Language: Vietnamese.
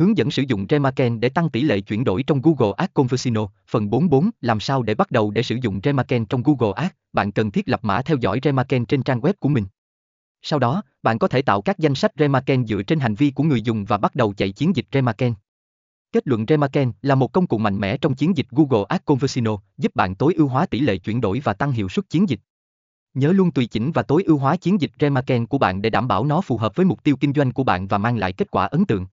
Hướng dẫn sử dụng Remarken để tăng tỷ lệ chuyển đổi trong Google Ads Conversino. Phần 44. Làm sao để bắt đầu để sử dụng Remarken trong Google Ads? Bạn cần thiết lập mã theo dõi Remarken trên trang web của mình. Sau đó, bạn có thể tạo các danh sách Remarken dựa trên hành vi của người dùng và bắt đầu chạy chiến dịch Remarken Kết luận Remarken là một công cụ mạnh mẽ trong chiến dịch Google Ads Conversino, giúp bạn tối ưu hóa tỷ lệ chuyển đổi và tăng hiệu suất chiến dịch. Nhớ luôn tùy chỉnh và tối ưu hóa chiến dịch Remarken của bạn để đảm bảo nó phù hợp với mục tiêu kinh doanh của bạn và mang lại kết quả ấn tượng.